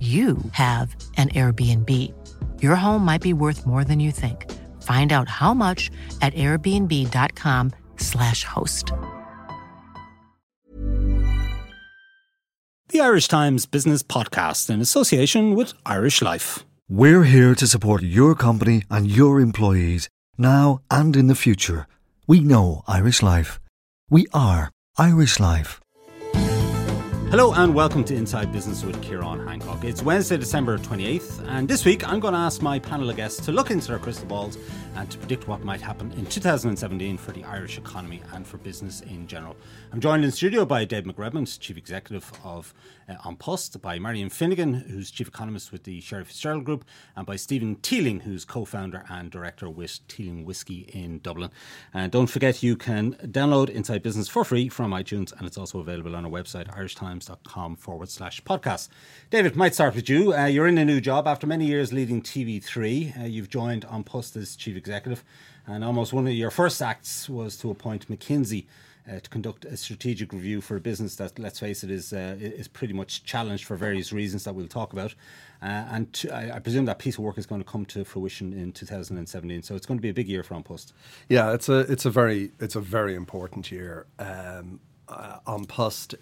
you have an Airbnb. Your home might be worth more than you think. Find out how much at airbnb.com/slash host. The Irish Times Business Podcast in association with Irish Life. We're here to support your company and your employees now and in the future. We know Irish Life. We are Irish Life. Hello and welcome to Inside Business with Kieran Hancock. It's Wednesday, December 28th, and this week I'm going to ask my panel of guests to look into their crystal balls and to predict what might happen in 2017 for the Irish economy and for business in general. I'm joined in studio by Dave McRedmond, Chief Executive of uh, An Post, by Marion Finnegan, who's Chief Economist with the Sherry Fitzgerald Group, and by Stephen Teeling, who's co-founder and director with Teeling Whiskey in Dublin. And don't forget you can download Inside Business for free from iTunes, and it's also available on our website, irishtimes.com forward slash podcast. David, might start with you. Uh, you're in a new job after many years leading TV3. Uh, you've joined An Post as Chief Executive, and almost one of your first acts was to appoint McKinsey uh, to conduct a strategic review for a business that, let's face it, is uh, is pretty much challenged for various reasons that we'll talk about. Uh, and to, I, I, presume that piece of work is going to come to fruition in 2017. So it's going to be a big year for An Post. Yeah, it's a it's a very it's a very important year. Um, uh,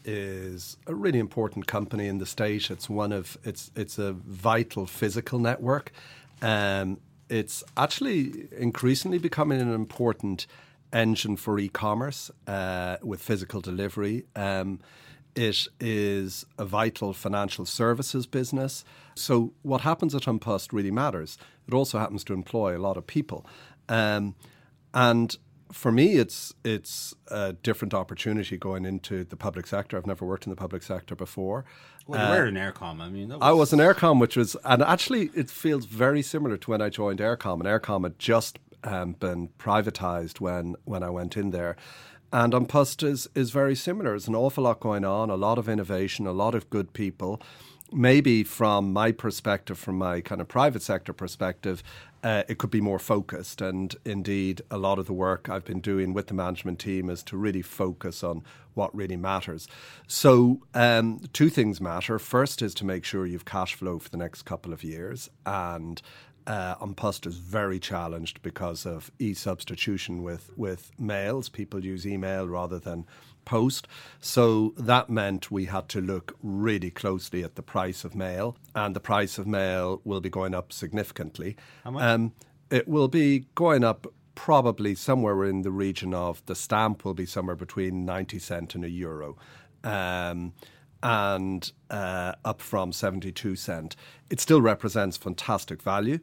is a really important company in the state. It's one of it's it's a vital physical network. Um, it's actually increasingly becoming an important engine for e-commerce uh, with physical delivery. Um, it is a vital financial services business. So what happens at An really matters. It also happens to employ a lot of people. Um, and for me, it's it's a different opportunity going into the public sector. I've never worked in the public sector before. Well, you uh, were in Eircom. I mean, was... I was in Eircom, which was, and actually, it feels very similar to when I joined Eircom. And Eircom had just um, been privatized when when I went in there. And An Post is, is very similar. There's an awful lot going on, a lot of innovation, a lot of good people. Maybe from my perspective, from my kind of private sector perspective, uh, it could be more focused. And indeed, a lot of the work I've been doing with the management team is to really focus on what really matters. So, um, two things matter. First is to make sure you've cash flow for the next couple of years. And uh, An Post is very challenged because of e substitution with, with mails. People use email rather than post. So that meant we had to look really closely at the price of mail, and the price of mail will be going up significantly. How much? Um, it will be going up probably somewhere in the region of the stamp will be somewhere between 90 cent and a euro. Um, and uh, up from 72 cent. It still represents fantastic value.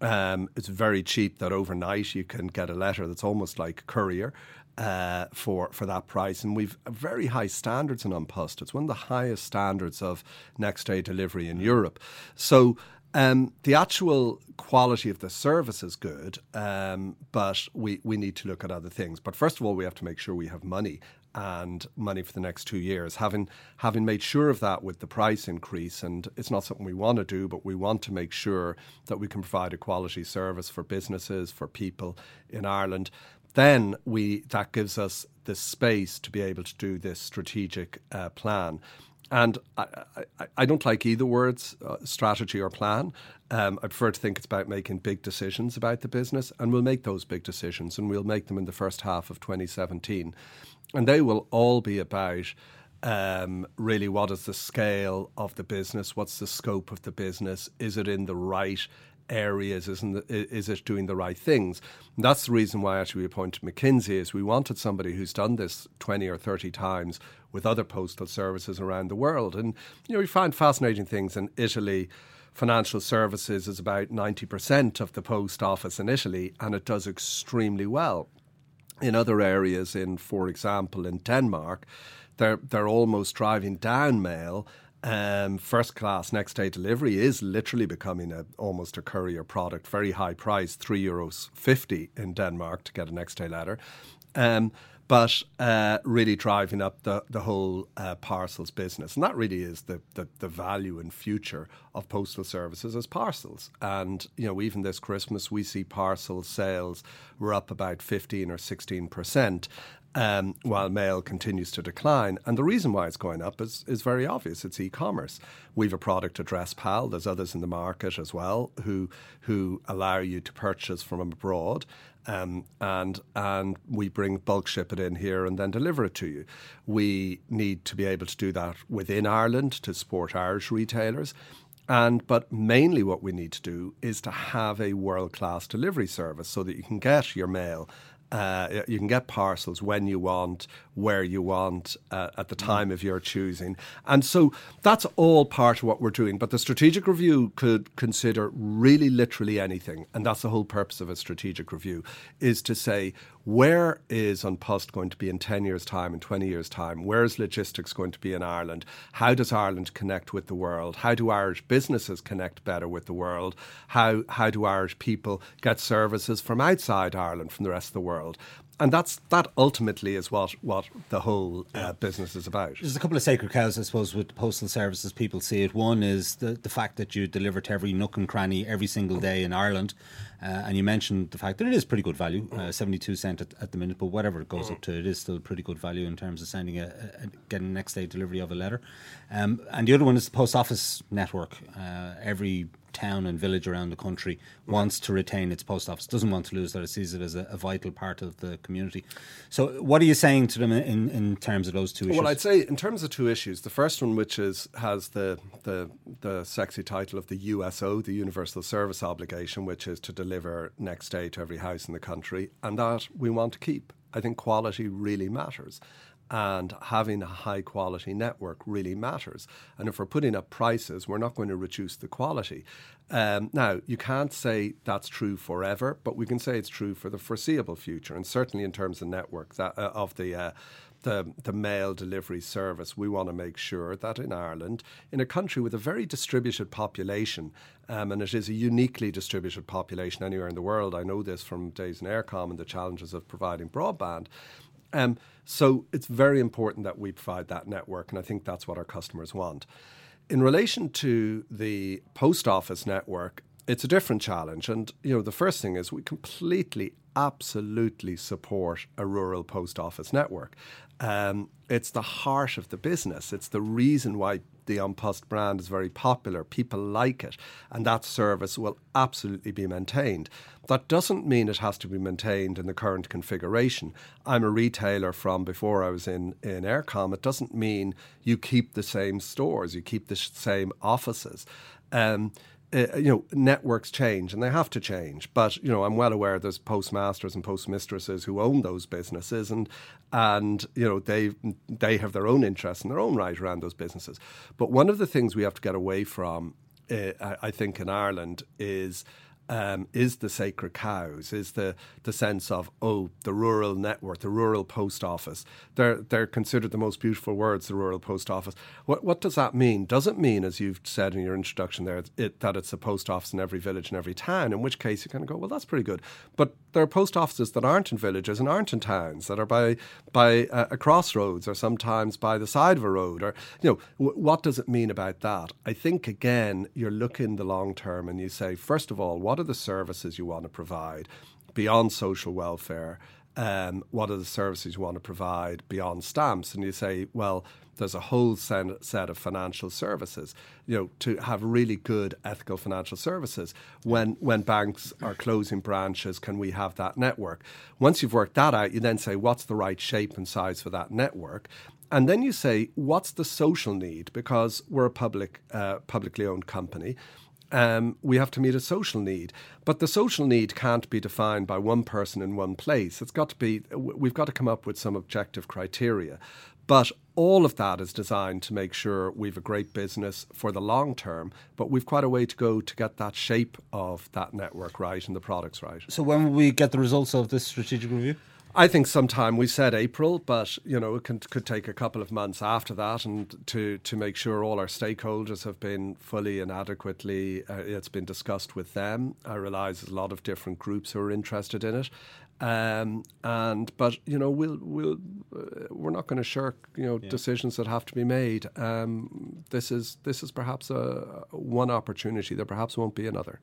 Um, it's very cheap that overnight you can get a letter that's almost like courier uh, for for that price, and we've very high standards in An Post. It's one of the highest standards of next day delivery in Europe. So. Um, the actual quality of the service is good, um, but we, we need to look at other things. But first of all, we have to make sure we have money and money for the next two years. Having having made sure of that with the price increase, and it's not something we want to do, but we want to make sure that we can provide a quality service for businesses, for people in Ireland then we that gives us the space to be able to do this strategic uh, plan. And I, I, I, don't like either words, uh, strategy or plan. Um, I prefer to think it's about making big decisions about the business, and we'll make those big decisions, and we'll make them in the first half of 2017. And they will all be about Um, really, what is the scale of the business? What's the scope of the business? Is it in the right areas? Isn't is it doing the right things? And that's the reason why actually we appointed McKinsey is we wanted somebody who's done this twenty or thirty times with other postal services around the world, and you know we find fascinating things in Italy financial services is about 90% of the post office in Italy, and it does extremely well. In other areas, in for example, in Denmark, they're they're almost driving down mail. Um, first class next day delivery is literally becoming a, almost a courier product, very high price, three euros fifty in Denmark to get a next day letter. Um, but uh, really driving up the, the whole uh, parcels business. And that really is the, the, the, value and future of postal services as parcels. And, you know, even this Christmas, we see parcel sales were up about 15 or 16 percent um, while mail continues to decline. And the reason why it's going up is, is very obvious. It's e-commerce. We've a product Address-Pal. There's others in the market as well who who allow you to purchase from abroad. Um, and and we bring bulk ship it in here and then deliver it to you. We need to be able to do that within Ireland to support Irish retailers. And but mainly what we need to do is to have a world class delivery service so that you can get your mail uh, you can get parcels when you want, where you want, uh, at the time of your choosing. And so that's all part of what we're doing. But the strategic review could consider really literally anything. And that's the whole purpose of a strategic review is to say, where is An Post going to be in 10 years' time, in 20 years' time? Where is logistics going to be in Ireland? How does Ireland connect with the world? How do Irish businesses connect better with the world? How, how do Irish people get services from outside Ireland, from the rest of the world? And that's that ultimately is what what the whole uh, business is about. There's a couple of sacred cows, I suppose, with postal services. People see it. One is the the fact that you deliver to every nook and cranny every single day in Ireland, uh, and you mentioned the fact that it is pretty good value, uh, seventy two cent at, at, the minute. But whatever it goes up to, it is still pretty good value in terms of sending a, a getting next day delivery of a letter. Um, and the other one is the post office network. Uh, every town and village around the country wants to retain its post office, doesn't want to lose that, it sees it as a, a vital part of the community. So, what are you saying to them in, in terms of those two issues? Well, I'd say in terms of two issues, the first one, which is has the the the sexy title of the USO, the Universal Service Obligation, which is to deliver next day to every house in the country, and that we want to keep. I think quality really matters and having a high quality network really matters. And if we're putting up prices, we're not going to reduce the quality. Um, now, you can't say that's true forever, but we can say it's true for the foreseeable future. And certainly in terms of network that, uh, of the uh, the, the mail delivery service, we want to make sure that in Ireland, in a country with a very distributed population, um, and it is a uniquely distributed population anywhere in the world, I know this from days in Eircom and the challenges of providing broadband, um, so it's very important that we provide that network, and I think that's what our customers want. In relation to the post office network, it's a different challenge. And, you know, the first thing is we completely, absolutely support a rural post office network. Um, it's the heart of the business. It's the reason why the An Post brand is very popular. People like it, and that service will absolutely be maintained. That doesn't mean it has to be maintained in the current configuration. I'm a retailer from before I was in, in Eircom. It doesn't mean you keep the same stores, you keep the same offices. Um, uh, you know, networks change and they have to change. But you know, I'm well aware there's postmasters and postmistresses who own those businesses, and and you know they they have their own interests and their own right around those businesses. But one of the things we have to get away from, uh, I, I think, in Ireland is um, is the sacred cows, is the, the sense of, oh, the rural network, the rural post office. They're, they're considered the most beautiful words, the rural post office. What, what does that mean? Does it mean, as you've said in your introduction there, it, that it's a post office in every village and every town, in which case you kind of go, well, that's pretty good. But there are post offices that aren't in villages and aren't in towns, that are by, by a, a crossroads or sometimes by the side of a road. Or, you know, w- what does it mean about that? I think, again, you're looking the long term and you say, first of all, what are the services you want to provide beyond social welfare? Um, what are the services you want to provide beyond stamps? And you say, well, there's a whole set of financial services. You know, to have really good ethical financial services. When when banks are closing branches, can we have that network? Once you've worked that out, you then say, what's the right shape and size for that network? and then you say, what's the social need? Because we're a public, uh, publicly owned company. Um, we have to meet a social need. But the social need can't be defined by one person in one place. It's got to be, we've got to come up with some objective criteria. But all of that is designed to make sure we've a great business for the long term, but we've quite a way to go to get that shape of that network right and the products right. So when will we get the results of this strategic review? I think sometime we said April, but you know it can, could take a couple of months after that, and to to make sure all our stakeholders have been fully and adequately, uh, it's been discussed with them. I realise there's a lot of different groups who are interested in it, um, and but you know we'll we'll uh, we're not going to shirk you know yeah. decisions that have to be made. Um, this is this is perhaps a one opportunity. There perhaps won't be another.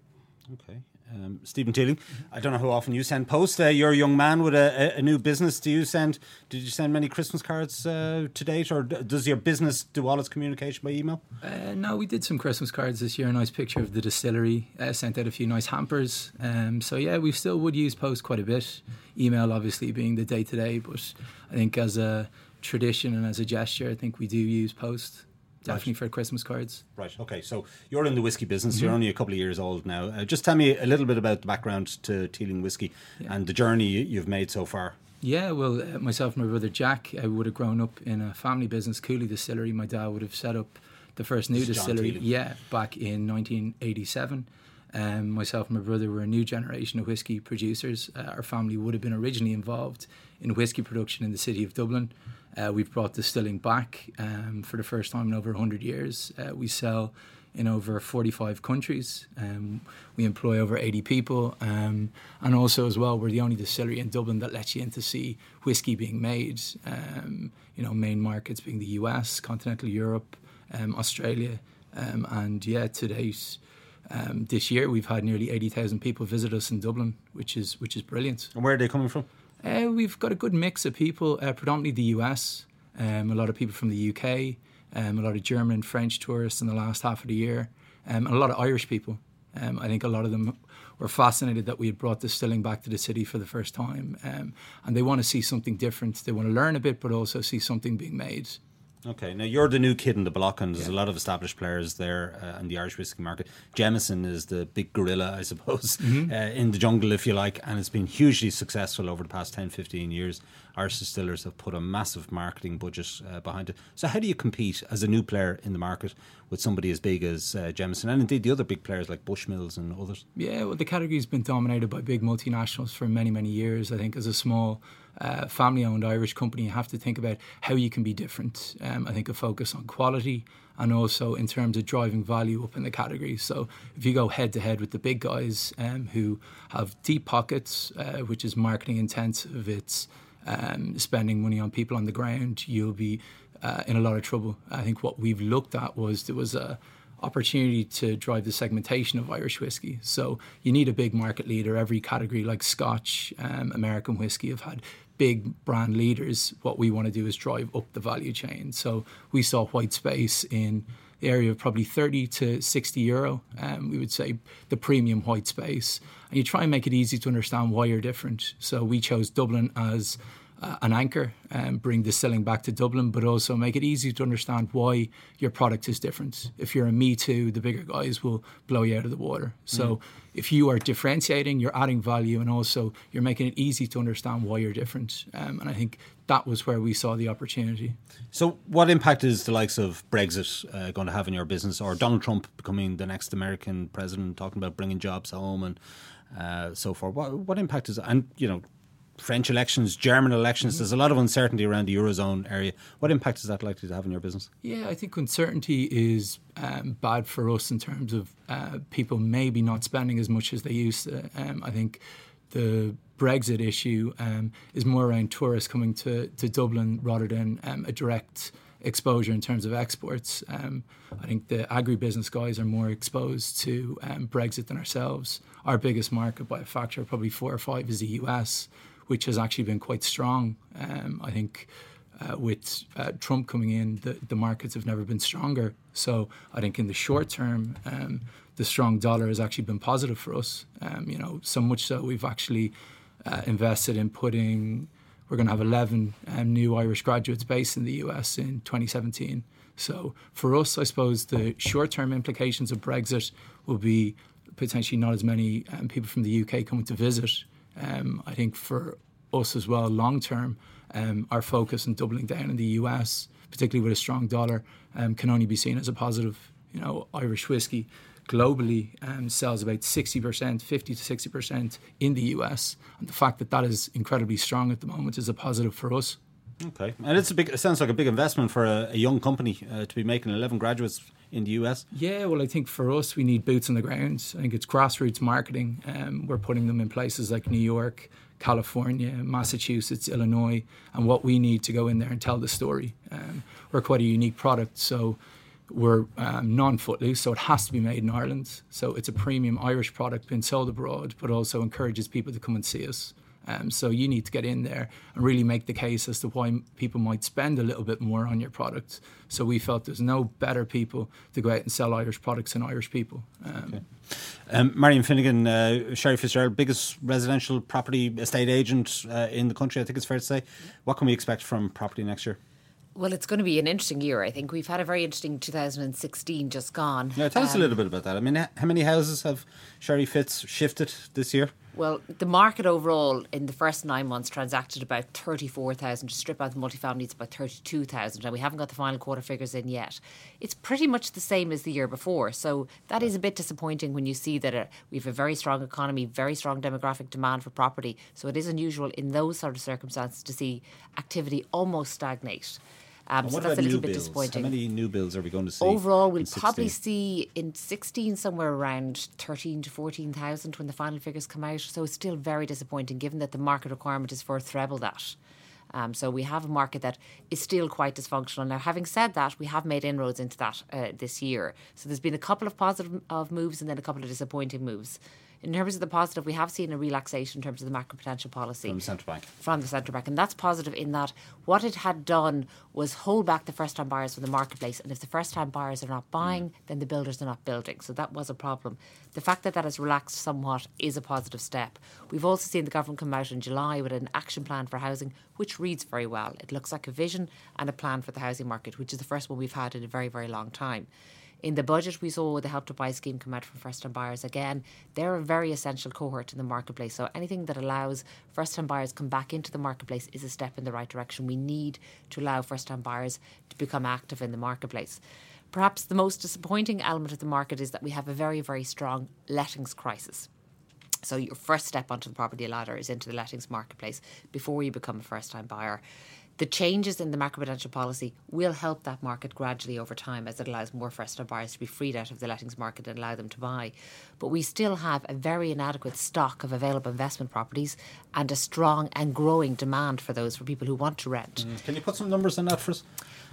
Okay. Um, Stephen Teeling, I don't know how often you send posts. Uh, you're a young man with a, a, new business. Do you send? Did you send many Christmas cards uh, to date, or does your business do all its communication by email? Uh, no, we did some Christmas cards this year. A nice picture of the distillery. Uh, sent out a few nice hampers. Um, so yeah, we still would use post quite a bit. Email, obviously, being the day to day, but I think as a tradition and as a gesture, I think we do use post definitely right. for Christmas cards. Right. Okay. So you're in the whiskey business. Mm-hmm. You're only a couple of years old now. Uh, just tell me a little bit about the background to Teeling Whiskey yeah. and the journey you've made so far. Yeah, well, uh, myself and my brother Jack, I would have grown up in a family business, Cooley Distillery. My dad would have set up the first new distillery, yeah, back in 1987. Um, myself and my brother were a new generation of whiskey producers. Uh, our family would have been originally involved in whiskey production in the city of Dublin. Uh, we've brought distilling back um, for the first time in over 100 years. Uh, we sell in over 45 countries. Um, we employ over 80 people. Um, and also, as well, we're the only distillery in Dublin that lets you in to see whiskey being made. Um, you know, main markets being the US, continental Europe, um, Australia. Um, and yeah, to date, this year we've had nearly 80,000 people visit us in Dublin, which is which is brilliant. And where are they coming from? Uh, we've got a good mix of people, uh, predominantly the US, um, a lot of people from the UK, um, a lot of German and French tourists in the last half of the year, um, and a lot of Irish people. Um, I think a lot of them were fascinated that we had brought distilling back to the city for the first time, um, and they want to see something different. They want to learn a bit, but also see something being made. Okay, now you're the new kid in the block, and there's yeah. a lot of established players there uh, in the Irish whiskey market. Jameson is the big gorilla, I suppose, mm-hmm. uh, in the jungle, if you like, and it's been hugely successful over the past 10, 15 years. Irish distillers have put a massive marketing budget uh, behind it. So, how do you compete as a new player in the market with somebody as big as uh, Jameson and indeed the other big players like Bushmills and others? Yeah, well, the category's been dominated by big multinationals for many, many years. I think as a small uh, family owned Irish company, you have to think about how you can be different. Um, I think a focus on quality and also in terms of driving value up in the category. So if you go head to head with the big guys um, who have deep pockets, uh, which is marketing intensive, it's um, spending money on people on the ground, you'll be uh, in a lot of trouble. I think what we've looked at was there was a opportunity to drive the segmentation of Irish whiskey. So you need a big market leader. Every category, like Scotch, um, American whiskey, have had big brand leaders. What we want to do is drive up the value chain. So we saw white space in the area of probably 30 to 60 euro. Um, we would say the premium white space. And you try and make it easy to understand why you're different. So we chose Dublin as uh, an anchor and bring the selling back to Dublin, but also make it easy to understand why your product is different. If you're a Me Too, the bigger guys will blow you out of the water. So mm. if you are differentiating, you're adding value, and also you're making it easy to understand why you're different. Um, and I think that was where we saw the opportunity. So, what impact is the likes of Brexit uh, going to have in your business, or Donald Trump becoming the next American president, talking about bringing jobs home and uh, so forth? What, what impact is and you know French elections, German elections. Mm-hmm. There's a lot of uncertainty around the eurozone area. What impact is that likely to have in your business? Yeah, I think uncertainty is um, bad for us in terms of uh, people maybe not spending as much as they used to. Um, I think the Brexit issue um, is more around tourists coming to, to Dublin rather than um, a direct exposure in terms of exports. Um, I think the agribusiness guys are more exposed to um, Brexit than ourselves. Our biggest market by a factor, probably four or five, is the US which has actually been quite strong. Um, I think uh, with uh, Trump coming in, the, the markets have never been stronger. So I think in the short term, um, the strong dollar has actually been positive for us. Um, you know, so much so we've actually uh, invested in putting we're going to have 11 um, new Irish graduates based in the US in 2017. So for us, I suppose the short term implications of Brexit will be potentially not as many um, people from the UK coming to visit. Um, I think for us as well, long term, um, our focus on doubling down in the US, particularly with a strong dollar, um, can only be seen as a positive. You know, Irish whiskey globally um, sells about 60%, 50 to 60% in the US. And the fact that that is incredibly strong at the moment is a positive for us. Okay, and it's a big. It sounds like a big investment for a, a young company uh, to be making eleven graduates in the US. Yeah, well, I think for us, we need boots on the ground. I think it's grassroots marketing. Um, we're putting them in places like New York, California, Massachusetts, Illinois, and what we need to go in there and tell the story. Um, we're quite a unique product, so we're um, non footloose, so it has to be made in Ireland. So it's a premium Irish product being sold abroad, but also encourages people to come and see us. Um, so you need to get in there and really make the case as to why people might spend a little bit more on your product. So we felt there's no better people to go out and sell Irish products than Irish people. Um, okay. um, Marion Finnegan, uh, Sherry Fitzgerald, biggest residential property estate agent uh, in the country, I think it's fair to say. What can we expect from property next year? Well, it's going to be an interesting year. I think we've had a very interesting 2016 just gone. Yeah, tell um, us a um, little bit about that. I mean, how many houses have Sherry Fitz shifted this year? Well, the market overall in the first nine months transacted about 34,000. To strip out the multifamily, it's about 32,000. And we haven't got the final quarter figures in yet. It's pretty much the same as the year before. So that is a bit disappointing when you see that uh, we have a very strong economy, very strong demographic demand for property. So it is unusual in those sort of circumstances to see activity almost stagnate. Um, so that's a little bit builds? disappointing. How many new builds are we going to see? Overall, we'll probably see in 16 somewhere around 13 to 14,000 when the final figures come out. So it's still very disappointing given that the market requirement is for treble that. Um, so we have a market that is still quite dysfunctional. Now, having said that, we have made inroads into that uh, this year. So there's been a couple of positive of moves and then a couple of disappointing moves. In terms of the positive, we have seen a relaxation in terms of the macroprudential policy from the central bank. From the central bank, and that's positive in that what it had done was hold back the first-time buyers from the marketplace, and if the first-time buyers are not buying, mm. then the builders are not building. So that was a problem. The fact that that has relaxed somewhat is a positive step. We've also seen the government come out in July with an action plan for housing, which reads very well. It looks like a vision and a plan for the housing market, which is the first one we've had in a very, very long time. In the budget, we saw the Help to Buy scheme come out for first time buyers. Again, they're a very essential cohort in the marketplace. So anything that allows first time buyers come back into the marketplace is a step in the right direction. We need to allow first time buyers to become active in the marketplace. Perhaps the most disappointing element of the market is that we have a very, very strong lettings crisis. So your first step onto the property ladder is into the lettings marketplace before you become a first time buyer. The changes in the macroprudential policy will help that market gradually over time as it allows more first time buyers to be freed out of the lettings market and allow them to buy. But we still have a very inadequate stock of available investment properties and a strong and growing demand for those for people who want to rent. Mm. Can you put some numbers on that for us?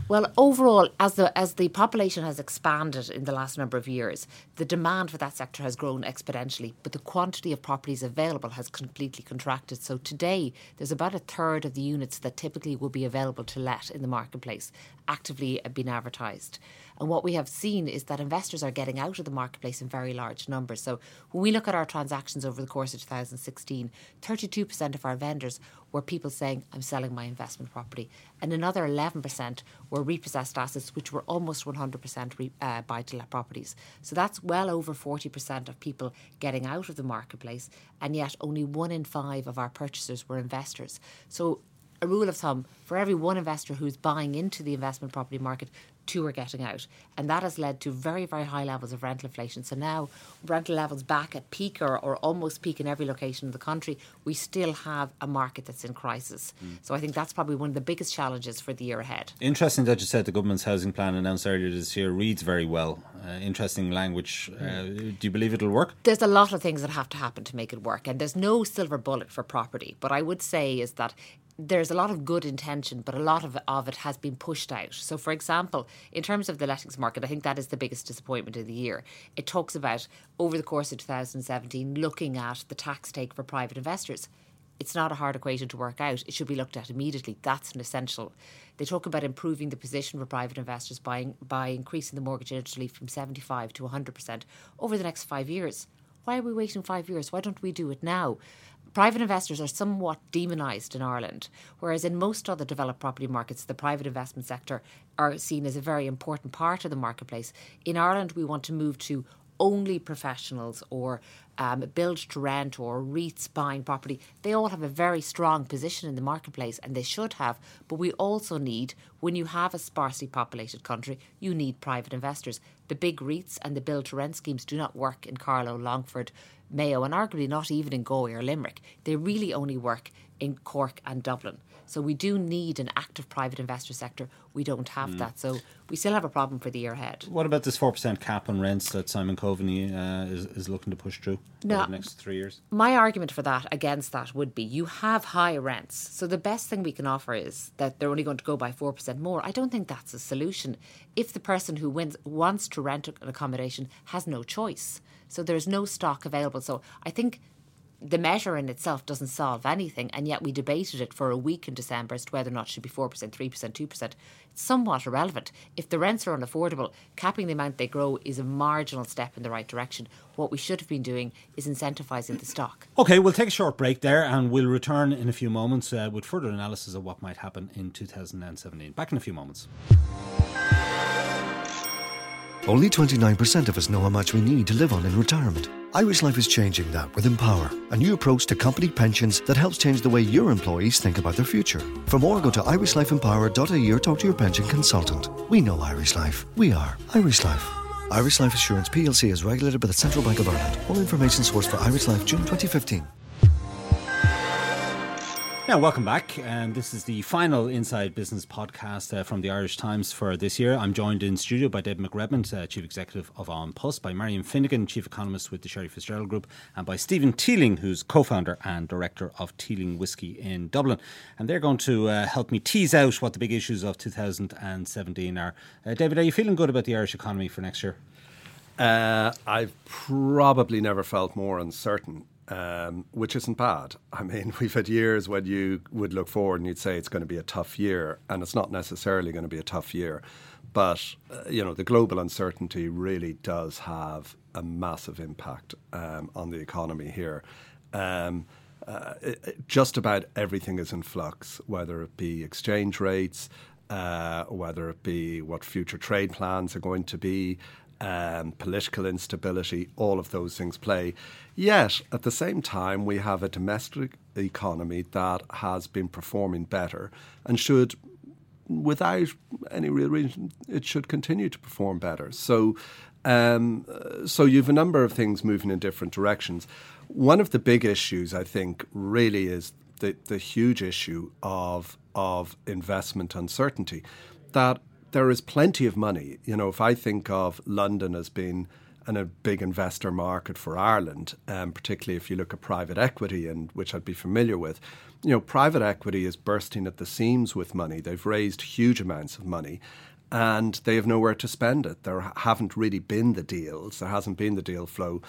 Well, overall, as the as the population has expanded in the last number of years, the demand for that sector has grown exponentially, but the quantity of properties available has completely contracted. So today, there's about a third of the units that typically would be available to let in the marketplace actively being advertised. And what we have seen is that investors are getting out of the marketplace in very large numbers. So when we look at our transactions over the course of 2016, 32% of our vendors were people saying, I'm selling my investment property. And another 11% were repossessed assets, which were almost 100% re, uh, buy to let properties. So that's well over 40% of people getting out of the marketplace. And yet only one in five of our purchasers were investors. So a rule of thumb for every one investor who's buying into the investment property market, two are getting out. And that has led to very, very high levels of rental inflation. So now rental levels back at peak or, or almost peak in every location in the country, we still have a market that's in crisis. Mm. So I think that's probably one of the biggest challenges for the year ahead. Interesting that you said the government's housing plan announced earlier this year reads very well. Uh, interesting language. Uh, do you believe it'll work? There's a lot of things that have to happen to make it work. And there's no silver bullet for property. But I would say is that there's a lot of good intention, but a lot of, of it has been pushed out. So, for example, in terms of the lettings market, I think that is the biggest disappointment of the year. It talks about, over the course of 2017, looking at the tax take for private investors. It's not a hard equation to work out. It should be looked at immediately. That's an essential. They talk about improving the position for private investors by, by increasing the mortgage interest relief from 75 to 100% over the next five years Why are we waiting five years? Why don't we do it now? Private investors are somewhat demonised in Ireland, whereas in most other developed property markets, the private investment sector are seen as a very important part of the marketplace. In Ireland, we want to move to only professionals or um, build to rent or REITs buying property, they all have a very strong position in the marketplace and they should have. But we also need, when you have a sparsely populated country, you need private investors. The big REITs and the build to rent schemes do not work in Carlow, Longford, Mayo, and arguably not even in Galway or Limerick. They really only work in Cork and Dublin. So we do need an active private investor sector. We don't have mm. that. So we still have a problem for the year ahead. What about this 4% cap on rents that Simon Coveney uh, is, is looking to push through no, over the next three years? My argument for that, against that, would be you have high rents. So the best thing we can offer is that they're only going to go by 4% more. I don't think that's a solution. If the person who wins, wants to rent an accommodation has no choice. So there's no stock available. So I think the measure in itself doesn't solve anything, and yet we debated it for a week in December as to whether or not it should be 4%, 3%, 2%. It's somewhat irrelevant. If the rents are unaffordable, capping the amount they grow is a marginal step in the right direction. What we should have been doing is incentivising the stock. Okay, we'll take a short break there and we'll return in a few moments uh, with further analysis of what might happen in 2017. Back in a few moments. Only 29% of us know how much we need to live on in retirement. Irish Life is changing that with Empower, a new approach to company pensions that helps change the way your employees think about their future. For more, go to irishlifeempower.ie or talk to your pension consultant. We know Irish Life. We are Irish Life. Irish Life Assurance PLC is regulated by the Central Bank of Ireland. All information sourced for Irish Life June 2015. Now, welcome back. And this is the final Inside Business podcast uh, from the Irish Times for this year. I'm joined in studio by Dave McRedmond, uh, Chief Executive of An Post, by Marion Finnegan, Chief Economist with the Sherry Fitzgerald Group, and by Stephen Teeling, who's co founder and director of Teeling Whiskey in Dublin. And they're going to uh, help me tease out what the big issues of 2017 are. Uh, David, are you feeling good about the Irish economy for next year? Uh, I've probably never felt more uncertain um, which isn't bad. I mean, we've had years when you would look forward and you'd say it's going to be a tough year, and it's not necessarily going to be a tough year. But, uh, you know, the global uncertainty really does have a massive impact um, on the economy here. Um, uh, it, just about everything is in flux, whether it be exchange rates, uh, whether it be what future trade plans are going to be, um, political instability, all of those things play. Yet, at the same time, we have a domestic economy that has been performing better and should, without any real reason, it should continue to perform better. So, um, so you've a number of things moving in different directions. One of the big issues, I think, really is the, the huge issue of of investment uncertainty. That there is plenty of money. You know, if I think of London as being an, a big investor market for Ireland, um, particularly if you look at private equity, and which I'd be familiar with, you know, private equity is bursting at the seams with money. They've raised huge amounts of money. And they have nowhere to spend it. There haven't really been the deals. There hasn't been the deal flow.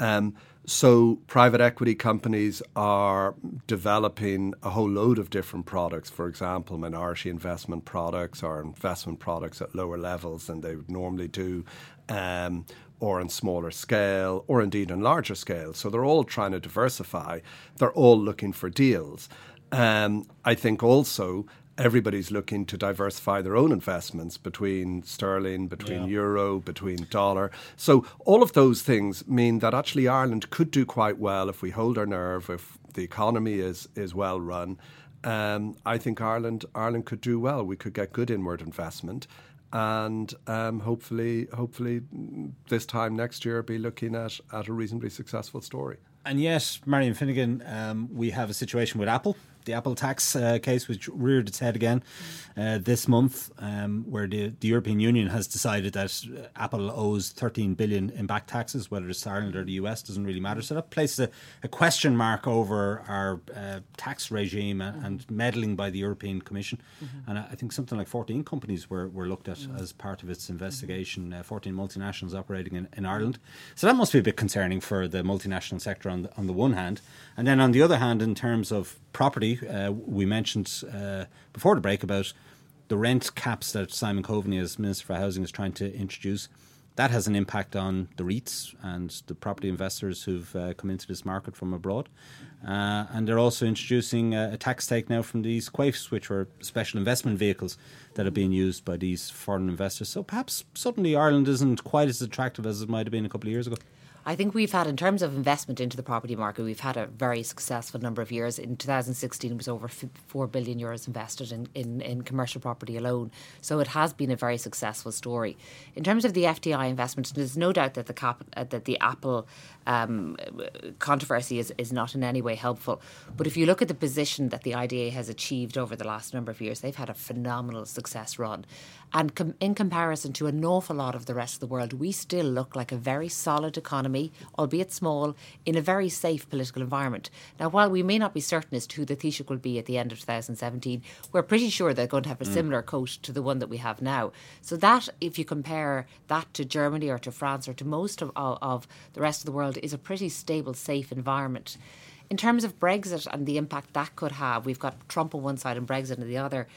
Um, so private equity companies are developing a whole load of different products. For example, minority investment products or investment products at lower levels than they would normally do. Um, or on smaller scale, or indeed on larger scale. So they're all trying to diversify. They're all looking for deals. Um, I think also everybody's looking to diversify their own investments between sterling, between yeah. euro, between dollar. So all of those things mean that actually Ireland could do quite well if we hold our nerve, if the economy is is well run. Um, I think Ireland Ireland could do well. We could get good inward investment, and um, hopefully, hopefully, this time next year, be looking at at a reasonably successful story. And yes, Marion Finnegan, um, we have a situation with Apple the Apple tax uh, case, which reared its head again uh, this month, um, where the, the European Union has decided that Apple owes 13 billion in back taxes, whether it's Ireland or the US, doesn't really matter. So that places a, a question mark over our uh, tax regime and, and, meddling by the European Commission. Mm-hmm. And I think something like 14 companies were, were looked at mm-hmm. as part of its investigation, uh, 14 multinationals operating in, in Ireland. So that must be a bit concerning for the multinational sector on the, on the one hand. And then on the other hand, in terms of property, uh, we mentioned uh, before the break about the rent caps that Simon Coveney, as Minister for Housing, is trying to introduce. that has an impact on the REITs and the property investors who've uh, come into this market from abroad. Uh, and they're also introducing a, a, tax take now from these QAFs, which are special investment vehicles that are being used by these foreign investors. So perhaps suddenly Ireland isn't quite as attractive as it might have been a couple of years ago. I think we've had, in terms of investment into the property market, we've had a very successful number of years. In 2016, it was over 4 billion euros invested in, in, in, commercial property alone. So it has been a very successful story. In terms of the FDI investment, there's no doubt that the, cap, uh, that the Apple um, controversy is, is not in any way helpful. But if you look at the position that the IDA has achieved over the last number of years, they've had a phenomenal success run. And com- in comparison to an awful lot of the rest of the world, we still look like a very solid economy, albeit small, in a very safe political environment. Now, while we may not be certain as to who the Taoiseach will be at the end of 2017, we're pretty sure they're going to have a mm. similar coat to the one that we have now. So that, if you compare that to Germany or to France or to most of, of the rest of the world, is a pretty stable, safe environment. In terms of Brexit and the impact that could have, we've got Trump on one side and Brexit on the other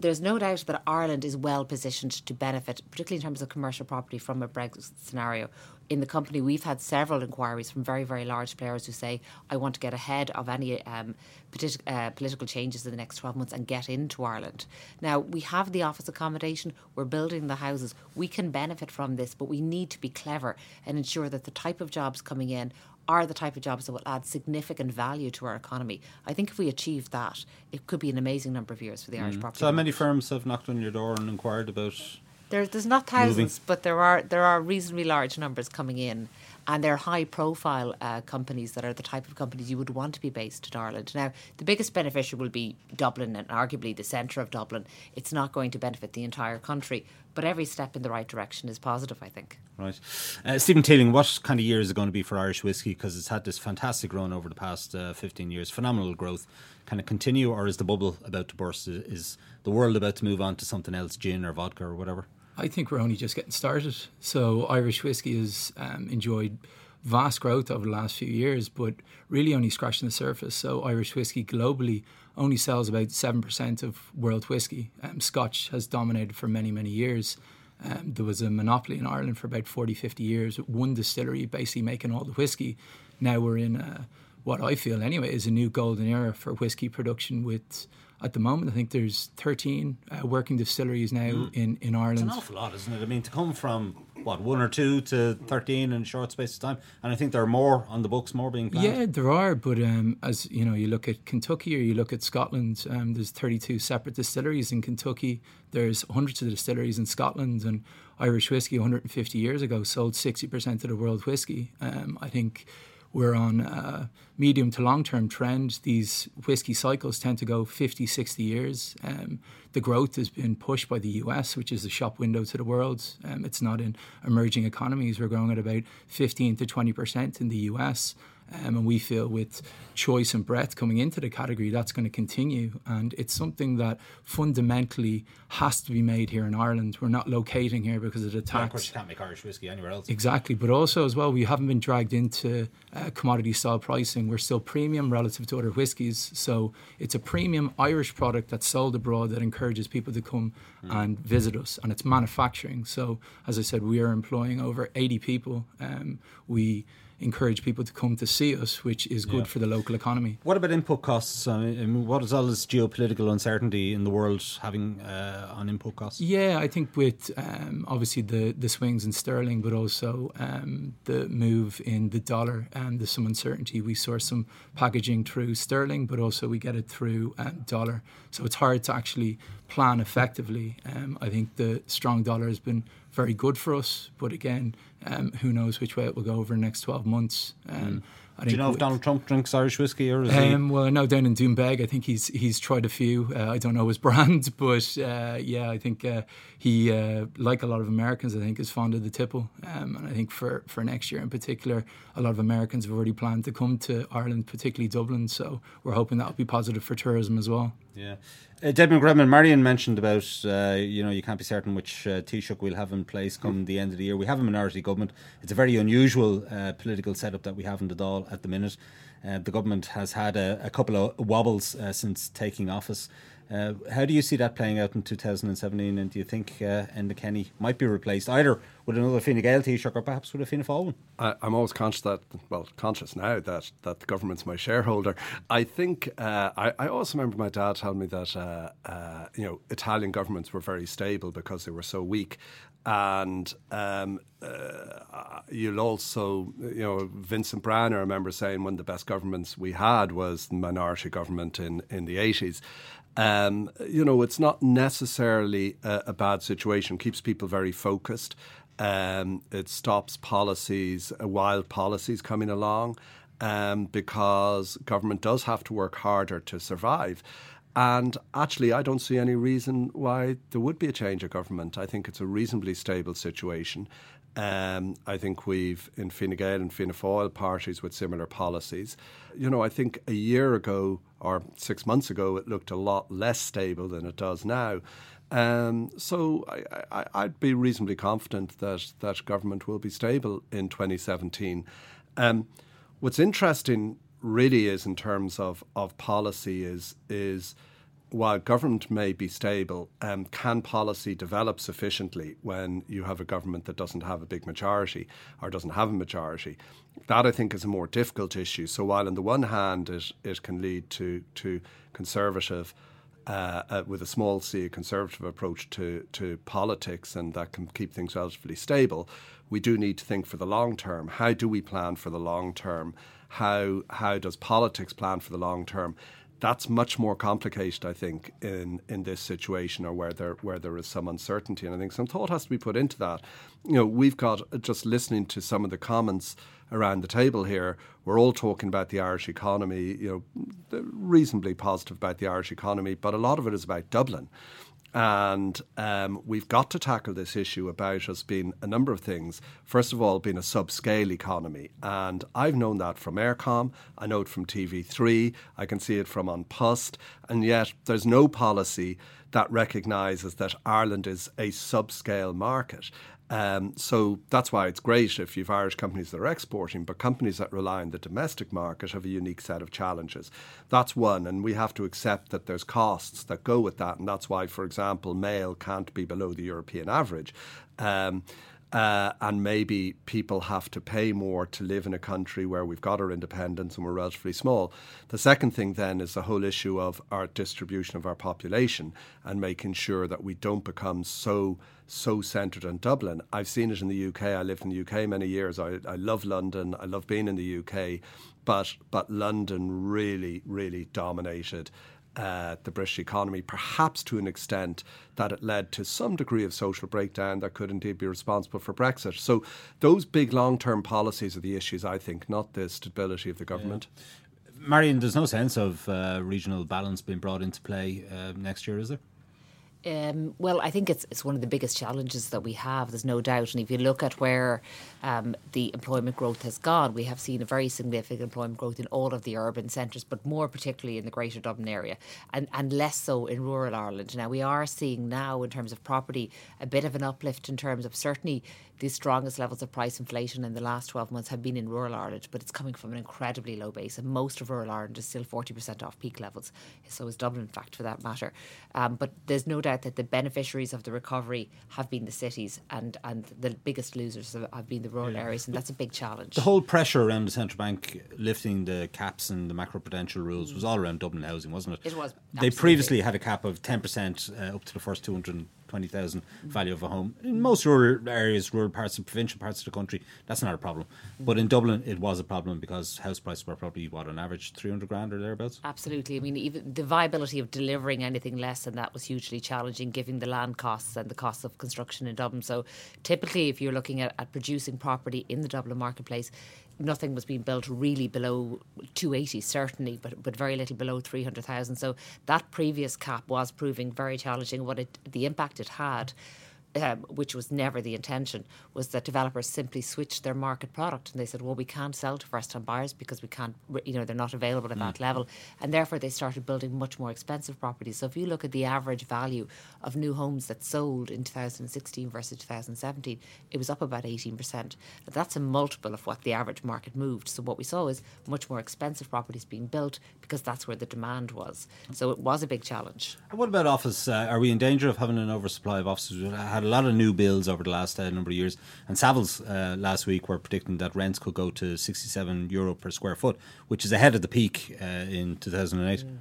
there's no doubt that Ireland is well positioned to benefit, particularly in terms of commercial property, from a Brexit scenario. In the company, we've had several inquiries from very, very large players who say, I want to get ahead of any um, politi- uh, political changes in the next 12 months and get into Ireland. Now, we have the office accommodation, we're building the houses. We can benefit from this, but we need to be clever and ensure that the type of jobs coming in are the type of jobs that will add significant value to our economy. I think if we achieve that, it could be an amazing number of years for the mm. Irish property. So, how many firms have knocked on your door and inquired about? There, there's not thousands, moving? but there are there are reasonably large numbers coming in and they're high profile uh, companies that are the type of companies you would want to be based in Ireland. Now, the biggest beneficiary will be Dublin and arguably the centre of Dublin. It's not going to benefit the entire country, but every step in the right direction is positive, I think. Right. Uh, Stephen Teeling, what kind of year is it going to be for Irish whiskey? Because it's had this fantastic run over the past uh, 15 years, phenomenal growth. Can it continue, or is the bubble about to burst? Is the world about to move on to something else, gin or vodka or whatever? I think we're only just getting started. So Irish whiskey has um, enjoyed vast growth over the last few years, but really only scratching the surface. So Irish whiskey globally only sells about seven percent of world whiskey. Um, Scotch has dominated for many many years. Um, there was a monopoly in Ireland for about 40, 50 years. One distillery basically making all the whiskey. Now we're in a, what I feel anyway is a new golden era for whiskey production with at the moment. I think there's 13 uh, working distilleries now mm. in, in Ireland. It's an awful lot, isn't it? I mean, to come from what one or two to 13 in a short space of time, and I think there are more on the books, more being planned. Yeah, there are. But um, as you know, you look at Kentucky or you look at Scotland. Um, there's 32 separate distilleries in Kentucky. There's hundreds of distilleries in Scotland, and Irish whiskey 150 years ago sold 60% of the world whiskey. Um, I think we're on a medium to long term trend. These whiskey cycles tend to go 50, 60 years. Um, the growth has been pushed by the US, which is the shop window to the world. Um, it's not in emerging economies. We're growing at about 15 to 20% in the US. Um, and we feel with choice and breadth coming into the category, that's going to continue. And it's something that fundamentally has to be made here in Ireland. We're not locating here because of the tax. Yeah, of course, you can't make Irish whiskey anywhere else. Exactly. But also, as well, we haven't been dragged into uh, commodity style pricing. We're still premium relative to other whiskies. So it's a premium Irish product that's sold abroad that encourages people to come mm. and visit us. And it's manufacturing. So, as I said, we are employing over 80 people. Um, we encourage people to come to see us, which is good yeah. for the local economy. What about input costs? I mean, what is all this geopolitical uncertainty in the world having uh, on input costs? Yeah, I think with um, obviously the, the swings in sterling, but also um, the move in the dollar, and there's some uncertainty. We source some packaging through sterling, but also we get it through um, dollar. So it's hard to actually plan effectively. Um, I think the strong dollar has been very good for us. But again, um, who knows which way it will go over the next 12 months. Um, mm. Do you know if Donald Trump drinks Irish whiskey or is um, he? Well, no, down in Doonbeg, I think he's he's tried a few. Uh, I don't know his brand, but uh, yeah, I think uh, he, uh, like a lot of Americans, I think is fond of the tipple. Um, and I think for, for next year in particular, a lot of Americans have already planned to come to Ireland, particularly Dublin. So we're hoping that will be positive for tourism as well. Yeah. Uh, David McRedmond, Marion mentioned about, uh, you know, you can't be certain which uh, Taoiseach we'll have in place come the end of the year. We have a minority government. It's a very unusual uh, political setup that we have in the Dáil at the minute. Uh, the government has had a, a couple of wobbles uh, since taking office. Uh, how do you see that playing out in 2017? And do you think uh, Enda Kenny might be replaced either with another Fine Gael Taoiseach or perhaps with a Fianna Fáil one? I, am always conscious that, well, conscious now that, that the government's my shareholder. I think, uh, I, I also remember my dad telling me that, uh, uh, you know, Italian governments were very stable because they were so weak. And um, uh, you'll also, you know, Vincent Browne, I remember saying one of the best governments we had was the minority government in, in the 80s. Um, you know, it's not necessarily a, a, bad situation. Keeps people very focused. Um, it stops policies, uh, wild policies coming along, um, because government does have to work harder to survive. And actually, I don't see any reason why there would be a change of government. I think it's a reasonably stable situation. Um, I think we've in Fine Gael and Fianna Fáil parties with similar policies. You know, I think a year ago or six months ago it looked a lot less stable than it does now. Um, so I, would be reasonably confident that that government will be stable in 2017. Um, what's interesting really is in terms of, of policy is is while government may be stable, um, can policy develop sufficiently when you have a government that doesn't have a big majority or doesn't have a majority? That I think is a more difficult issue. So while on the one hand it, it can lead to to conservative uh, uh, with a small c, a conservative approach to, to politics, and that can keep things relatively stable. We do need to think for the long term. How do we plan for the long term? How how does politics plan for the long term? That's much more complicated, I think, in, in this situation or where there where there is some uncertainty. And I think some thought has to be put into that. You know, we've got uh, just listening to some of the comments around the table here. We're all talking about the Irish economy, you know, reasonably positive about the Irish economy, but a lot of it is about Dublin. And um, we've got to tackle this issue about us being a number of things. First of all, being a subscale economy. And I've known that from Eircom, I know it from TV3, I can see it from An Post, and yet there's no policy that recognises that Ireland is a subscale market. Um, so that's why it's great if you've Irish companies that are exporting, but companies that rely on the domestic market have a unique set of challenges. That's one, and we have to accept that there's costs that go with that, and that's why, for example, mail can't be below the European average. Um, uh, and maybe people have to pay more to live in a country where we've got our independence and we're relatively small. The second thing then is the whole issue of our distribution of our population and making sure that we don't become so so centred on Dublin. I've seen it in the UK. I lived in the UK many years. I, I love London. I love being in the UK, but but London really really dominated uh, the British economy, perhaps to an extent that it led to some degree of social breakdown that could indeed be responsible for Brexit. So, those big long term policies are the issues, I think, not the stability of the government. Yeah. Marion, there's no sense of uh, regional balance being brought into play uh, next year, is there? Um, well, I think it's it's one of the biggest challenges that we have. There's no doubt, and if you look at where um, the employment growth has gone, we have seen a very significant employment growth in all of the urban centres, but more particularly in the Greater Dublin area, and and less so in rural Ireland. Now we are seeing now, in terms of property, a bit of an uplift in terms of certainly the strongest levels of price inflation in the last 12 months have been in rural Ireland, but it's coming from an incredibly low base, and most of rural Ireland is still 40% off peak levels. So is Dublin, in fact, for that matter. Um, but there's no doubt that the beneficiaries of the recovery have been the cities, and, and the biggest losers have been the rural yeah. areas, and that's a big challenge. The whole pressure around the central bank lifting the caps and the macroprudential rules was all around Dublin housing, wasn't it? It was. They previously had a cap of 10% uh, up to the first 200 twenty thousand value of a home. In most rural areas, rural parts and provincial parts of the country, that's not a problem. But in Dublin, it was a problem because house prices were probably what on average three hundred grand or thereabouts. Absolutely. I mean, even the viability of delivering anything less than that was hugely challenging, given the land costs and the costs of construction in Dublin. So, typically, if you're looking at, at producing property in the Dublin marketplace, nothing was being built really below 280 certainly but but very little below 300,000 so that previous cap was proving very challenging what it the impact it had um, which was never the intention, was that developers simply switched their market product and they said, well, we can't sell to first time buyers because we can't, you know, they're not available at mm. that level. And therefore, they started building much more expensive properties. So if you look at the average value of new homes that sold in 2016 versus 2017, it was up about 18%. That's a multiple of what the average market moved. So what we saw is much more expensive properties being built because that's where the demand was. So it was a big challenge. What about office? Uh, are we in danger of having an oversupply of offices? We had a lot of new bills over the last uh, number of years, and Savills uh, last week were predicting that rents could go to 67 euro per square foot, which is ahead of the peak uh, in 2008. Mm.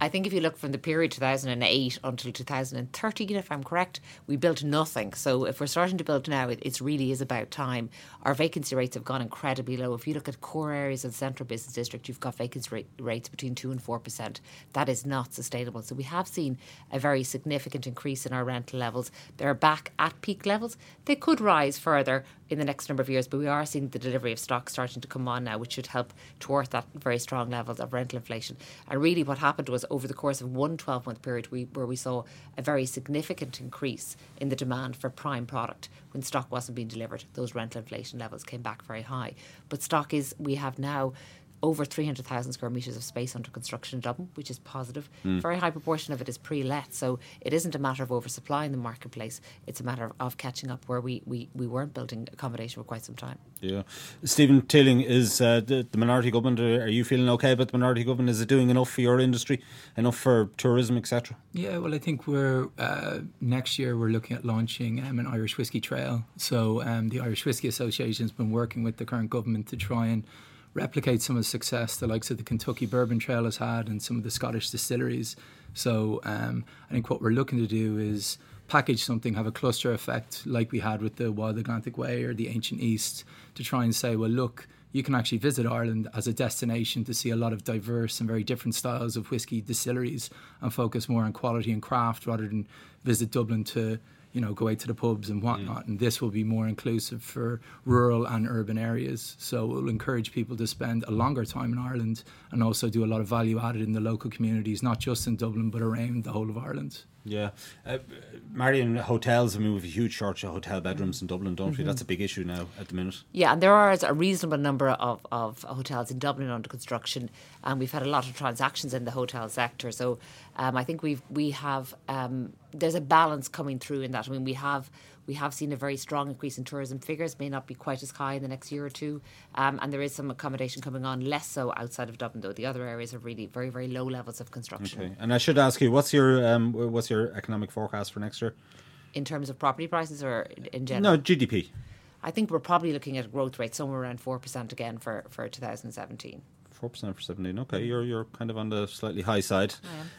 I think if you look from the period 2008 until 2013, if I'm correct, we built nothing. So if we're starting to build now, it, it really is about time. Our vacancy rates have gone incredibly low. If you look at core areas of the central business district, you've got vacancy rate, rates between 2 and 4%. That is not sustainable. So we have seen a very significant increase in our rental levels. They're back at peak levels. They could rise further in the next number of years, but we are seeing the delivery of stock starting to come on now, which should help towards that very strong levels of rental inflation. And really, what happened was over the course of one 12 month period, we, where we saw a very significant increase in the demand for prime product when stock wasn't being delivered. Those rental inflation levels came back very high. But stock is, we have now over 300,000 square metres of space under construction in Dublin, which is positive. Mm. Very high proportion of it is pre let, so it isn't a matter of oversupply in the marketplace, it's a matter of, of catching up where we, we, we weren't building accommodation for quite some time. Yeah. Stephen Teeling, is uh, the, the, minority government, uh, are you feeling okay about the minority government? Is it doing enough for your industry, enough for tourism, etc.? Yeah, well, I think we're uh, next year we're looking at launching um, an Irish Whiskey Trail. So um, the Irish Whiskey Association has been working with the current government to try and replicate some of the success the likes of the Kentucky Bourbon Trail has had and some of the Scottish distilleries. So um, I think what we're looking to do is package something, have a cluster effect like we had with the Wild Atlantic Way or the Ancient East to try and say, well, look, you can actually visit Ireland as a destination to see a lot of diverse and very different styles of whiskey distilleries and focus more on quality and craft rather than visit Dublin to you know, go out to the pubs and whatnot. Mm. And this will be more inclusive for rural and urban areas. So it will encourage people to spend a longer time in Ireland and also do a lot of value added in the local communities, not just in Dublin, but around the whole of Ireland. Yeah. Uh, Marion, hotels, I mean, we have a huge shortage of hotel bedrooms in Dublin, don't mm-hmm. we? That's a big issue now at the minute. Yeah, and there are a reasonable number of, of hotels in Dublin under construction, and we've had a lot of transactions in the hotel sector. So um, I think we've, we have, um, there's a balance coming through in that. I mean, we have we have seen a very strong increase in tourism figures, may not be quite as high in the next year or two. Um, and there is some accommodation coming on, less so outside of Dublin, though. The other areas are really very, very low levels of construction. Okay. And I should ask you, what's your um, what's your economic forecast for next year? In terms of property prices or in general? No, GDP. I think we're probably looking at a growth rate somewhere around 4% again for, for 2017 four percent for seventeen. Okay, you're you're kind of on the slightly high side.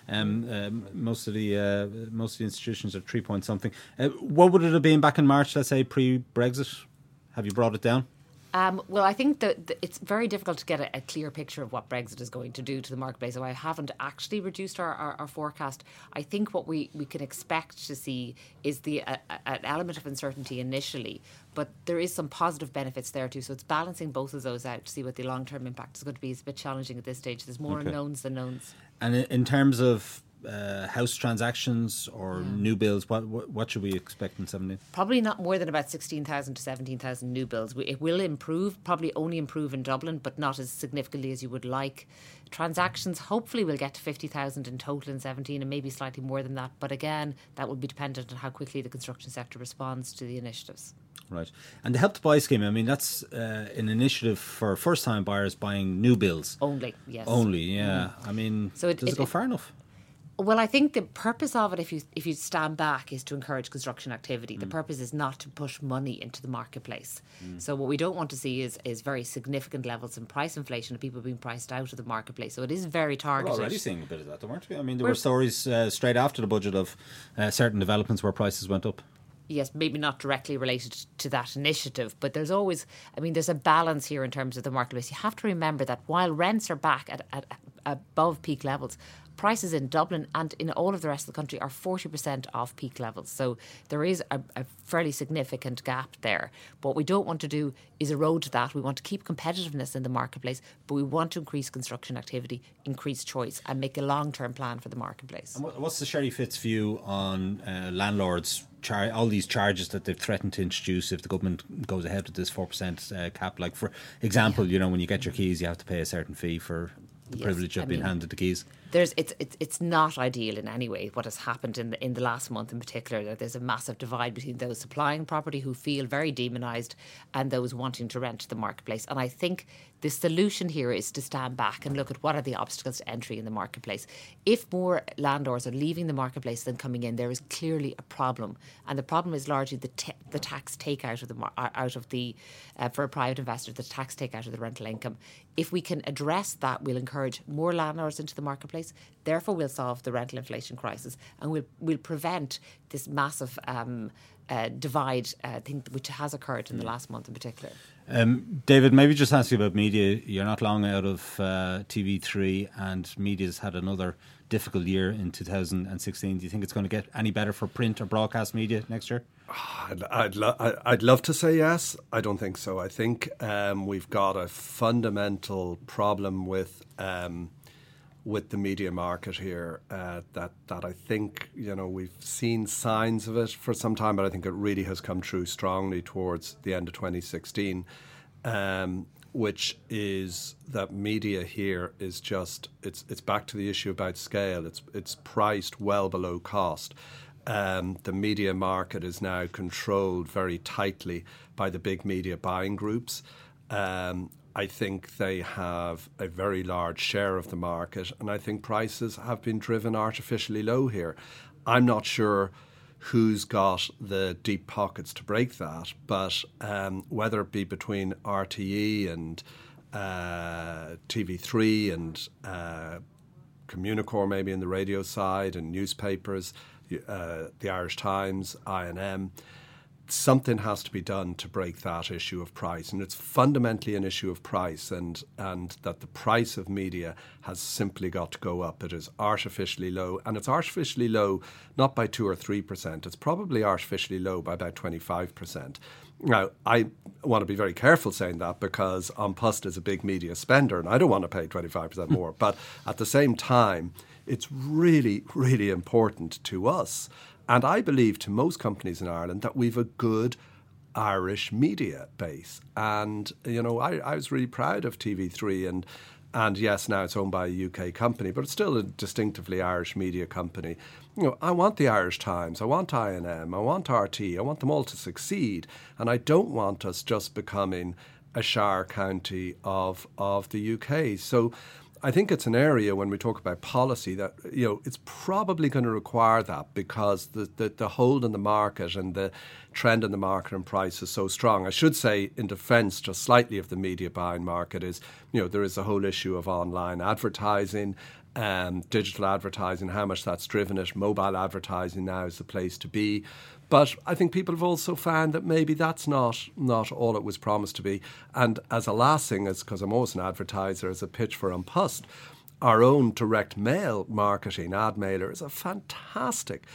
Um, um, most of the uh, most of the institutions are three point something. Uh, what would it have been back in March? Let's say pre Brexit. Have you brought it down? Um, well, I think that it's very difficult to get a, a, clear picture of what Brexit is going to do to the marketplace. So I haven't actually reduced our, our, our forecast. I think what we, we can expect to see is the uh, an element of uncertainty initially, but there is some positive benefits there too. So it's balancing both of those out to see what the long term impact is going to be. It's a bit challenging at this stage. There's more okay. unknowns than knowns. And in terms of uh, house transactions or yeah. new builds, what, what, what should we expect in 17? Probably not more than about 16,000 to 17,000 new builds. It will improve, probably only improve in Dublin, but not as significantly as you would like. Transactions, hopefully, will get to 50,000 in total in 17 and maybe slightly more than that. But again, that will be dependent on how quickly the construction sector responds to the initiatives. Right. And the Help to Buy scheme, I mean, that's uh, an initiative for first time buyers buying new builds. Only, yes. Only, yeah. Mm. I mean, so it, does it, it go far enough? Well, I think the purpose of it, if you if you stand back, is to encourage construction activity. Mm. The purpose is not to push money into the marketplace. Mm. So what we don't want to see is is very significant levels in price inflation of people being priced out of the marketplace. So it is very targeted. We're already seeing a bit of that, weren't we? I mean, there We're, were stories uh, straight after the budget of uh, certain developments where prices went up yes, maybe not directly related to that initiative, but there's always, I mean, there's a balance here in terms of the marketplace. You have to remember that while rents are back at, at above peak levels, prices in Dublin and in all of the rest of the country are 40% off peak levels. So there is a, a, fairly significant gap there. What we don't want to do is erode that. We want to keep competitiveness in the marketplace, but we want to increase construction activity, increase choice, and make a long term plan for the marketplace. And what's the Sherry Fitz view on uh, landlords? all these charges that they've threatened to introduce if the government goes ahead with this four percent uh, cap. Like for example, you know, when you get your keys, you have to pay a certain fee for the Yes, privilege of I being mean, handed the keys. there's it's, it's it's not ideal in any way what has happened in the in the last month in particular. That there's a massive divide between those supplying property who feel very demonized and those wanting to rent the marketplace. And i think the solution here is to stand back and look at what are the obstacles to entry in the marketplace. If more landlords are leaving the marketplace than coming in there is clearly a problem. And the problem is largely the ta- the tax take out of the mar- uh, out of the uh, for a private investor the tax take out of the rental income if we can address that we'll encourage more landlords into the marketplace. Therefore we'll solve the rental inflation crisis and we'll we'll prevent this massive um, uh, divide uh, thing which has occurred in the last month in particular Um, David, maybe just ask you about media. You're not long out of uh, TV3, and media's had another difficult year in 2016. Do you think it's going to get any better for print or broadcast media next year? I'd, I'd, lo- I'd love to say yes. I don't think so. I think um, we've got a fundamental problem with um, with the media market here. Uh, that that I think you know we've seen signs of it for some time, but I think it really has come true strongly towards the end of 2016. Um, which is that media here is just it's it's back to the issue about scale. It's it's priced well below cost. Um, the media market is now controlled very tightly by the big media buying groups. Um, I think they have a very large share of the market, and I think prices have been driven artificially low here. I'm not sure who's got the deep pockets to break that, but um, whether it be between RTE and uh, TV3 and uh, Communicorp, maybe in the radio side, and newspapers, uh, the Irish Times, INM. Something has to be done to break that issue of price, and it's fundamentally an issue of price, and and that the price of media has simply got to go up. It is artificially low, and it's artificially low not by two or three percent. It's probably artificially low by about twenty five percent. Now, I want to be very careful saying that because An Post is a big media spender, and I don't want to pay twenty five percent more. But at the same time, it's really, really important to us, and I believe to most companies in Ireland that we've a good Irish media base. And you know, I, I was really proud of TV3 and. And yes, now it's owned by a UK company, but it's still a distinctively Irish media company. You know, I want the Irish Times, I want INM, I want RT, I want them all to succeed, and I don't want us just becoming a Shire county of of the UK. So I think it's an area when we talk about policy that you know it's probably going to require that because the, the, the hold in the market and the trend in the market and price is so strong. I should say, in defence, just slightly of the media buying market is you know there is a whole issue of online advertising. Um, digital advertising, how much that's driven it. Mobile advertising now is the place to be. But I think people have also found that maybe that's not not all it was promised to be. And as a last thing, because I'm always an advertiser, as a pitch for An Post, our own direct mail marketing ad mailer is a fantastic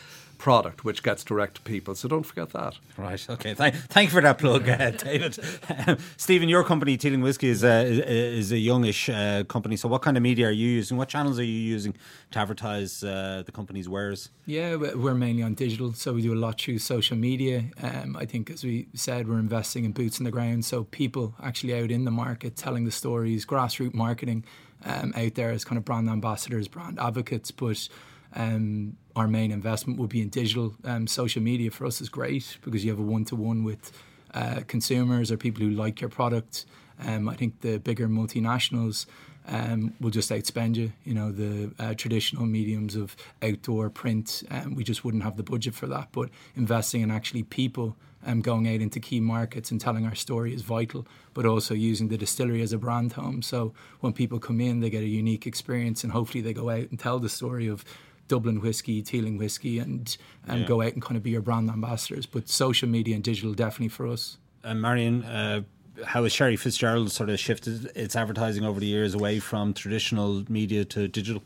product which gets direct to people. So don't forget that. Right. Okay. Thank, thank you for that plug, uh, David. Um, Stephen, your company, Teeling Whiskey, is, uh, is, is a youngish uh, company. So, what kind of media are you using? What channels are you using to advertise uh, the company's wares? Yeah, we- we're mainly on digital, so we do a lot through social media. Um, I think, as we said, we're investing in boots on the ground, so people actually out in the market telling the stories, grassroots marketing um, out there as kind of brand ambassadors, brand advocates. But um, our main investment would be in digital. Um, social media for us is great because you have a one to one with uh, consumers or people who like your product. Um, I think the bigger multinationals um, will just outspend you. You know, the uh, traditional mediums of outdoor print, um, we just wouldn't have the budget for that. But investing in actually people um, going out into key markets and telling our story is vital, but also using the distillery as a brand home. So when people come in, they get a unique experience and hopefully they go out and tell the story of Dublin whiskey, Teeling whiskey, and, and Yeah. go out and kind of be your brand ambassadors. But social media and digital definitely for us. And Marion, uh, how has Sherry Fitzgerald sort of shifted its advertising over the years away from traditional media to digital?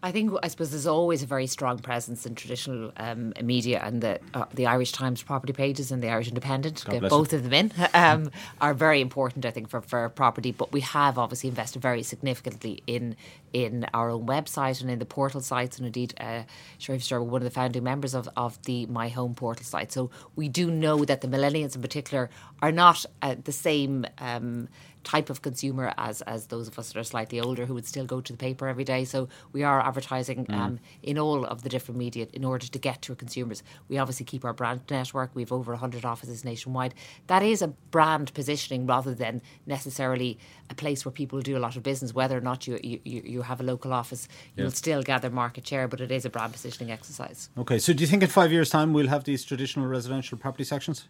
I think I suppose there's always a very strong presence in traditional um, media, and the uh, the Irish Times property pages and the Irish Independent, both of them in, um, are very important. I think for, for property, but we have obviously invested very significantly in in our own website and in the portal sites, and indeed, uh, Sharif one of the founding members of of the My Home portal site. So we do know that the millennials in particular are not uh, the same. Um, type of consumer as as those of us that are slightly older who would still go to the paper every day. So we are advertising mm. um, in all of the different media in order to get to our consumers. We obviously keep our brand network. We've over 100 offices nationwide. That is a brand positioning rather than necessarily a place where people do a lot of business. Whether or not you you, you have a local office, you'll still gather market share, but it is a brand positioning exercise. Okay, so do you think in five years' time we'll have these traditional residential property sections?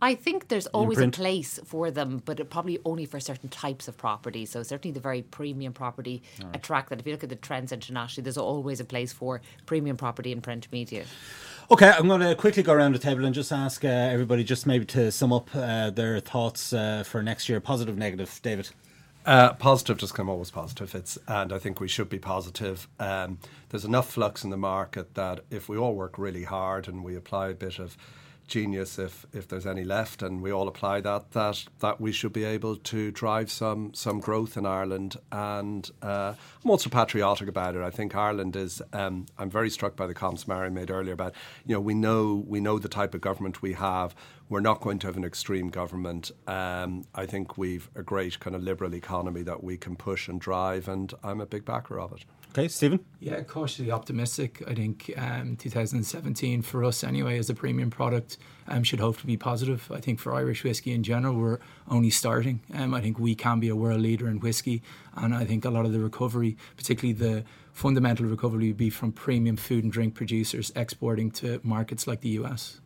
I think there's always a place for them, but probably only for certain types of property. So certainly the very premium property right. attract that. If you look at the trends internationally, there's always a place for premium property in print media. Okay, I'm going to quickly go around the table and just ask uh, everybody just maybe to sum up uh, their thoughts uh, for next year, positive, negative. David. Uh, positive just come always positive. It's and I think we should be positive. Um, there's enough flux in the market that if we all work really hard and we apply a bit of genius if if there's any left and we all apply that that that we should be able to drive some some growth in Ireland. And uh, I'm also patriotic about it. I think Ireland is um, I'm very struck by the comments Mary made earlier about you know we know we know the type of government we have. We're not going to have an extreme government. Um, I think we've a great kind of liberal economy that we can push and drive and I'm a big backer of it Okay, Stephen? Yeah, cautiously optimistic. I think um, 2017 for us, anyway, as a premium product, um, should hope to be positive. I think for Irish whiskey in general, we're only starting. Um, I think we can be a world leader in whiskey, and I think a lot of the recovery, particularly the fundamental recovery, would be from premium food and drink producers exporting to markets like the US.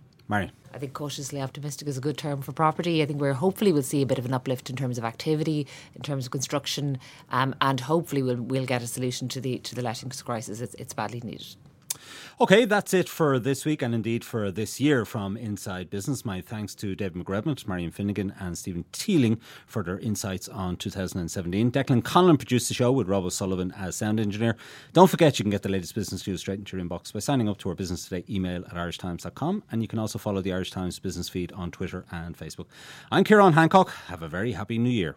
I think cautiously optimistic is a good term for property. I think we're hopefully we'll see a bit of an uplift in terms of activity, in terms of construction, um, and hopefully we'll we'll get a solution to the to the lettings crisis. It's, it's badly needed. Okay, that's it for this week and indeed for this year from Inside Business. My thanks to David McRedmond, Marion Finnegan, and Stephen Teeling for their insights on 2017. Declan Conlon produced the show with Rob O'Sullivan as sound engineer. Don't forget you can get the latest business news straight into your inbox by signing up to our Business Today email at irishtimes.com and you can also follow the Irish Times business feed on Twitter and Facebook. I'm Ciarán Hancock. Have a very happy new year.